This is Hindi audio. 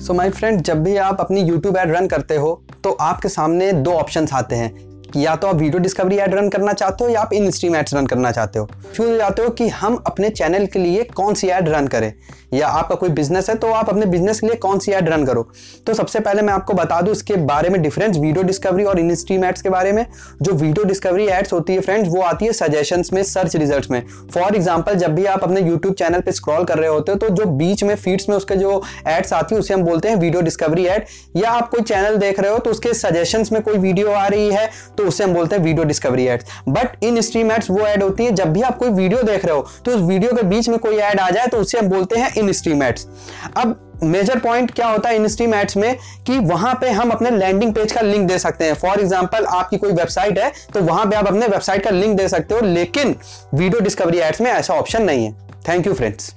सो माय फ्रेंड जब भी आप अपनी यूट्यूब ऐड रन करते हो तो आपके सामने दो ऑप्शन आते हैं। कि या तो आप वीडियो डिस्कवरी ऐड रन करना चाहते हो या आप इन स्ट्रीम एड्स रन करना चाहते हो। फ्यूज जाते हो कि हम अपने चैनल के लिए कौन सी ऐड रन करें? या आपका कोई बिज़नेस है तो आप अपने बिज़नेस के लिए कौन सी ऐड रन करो? तो सबसे पहले मैं आपको बता दूँ इसके बारे में डिफरेंस वीडियो डिस्कवरी और इन स्ट्रीम एड्स के बारे में। जो वीडियो डिस्कवरी एड्स होती है फ्रेंड्स वो आती है सजेशन में सर्च रिज़ल्ट में। फॉर एग्ज़ाम्पल जब भी आप अपने यूट्यूब चैनल पर स्क्रॉल कर रहे होते हो तो जो बीच में फीड्स में उसके जो एड्स आती है, उसे हम बोलते हैं वीडियो डिस्कवरी एड या आप कोई चैनल देख रहे हो तो उसके सजेशन में कोई वीडियो आ रही है तो उसे हम बोलते हैं video discovery ads but in stream ads वो एड होती है जब भी आप कोई वीडियो देख रहे हो तो उस वीडियो के बीच में कोई एड आ जाए तो उसे हम बोलते हैं इन स्ट्रीम एड्स अब मेजर पॉइंट क्या होता है इन स्ट्रीम एड्स में? कि वहाँ पे हम अपने लैंडिंग पेज का लिंक दे सकते हैं. फॉर एग्जांपल आपकी कोई वेबसाइट है तो वहाँ पे आप अपने वेबसाइट का लिंक दे सकते हो, लेकिन वीडियो डिस्कवरी एड्स में ऐसा ऑप्शन नहीं है. Thank you friends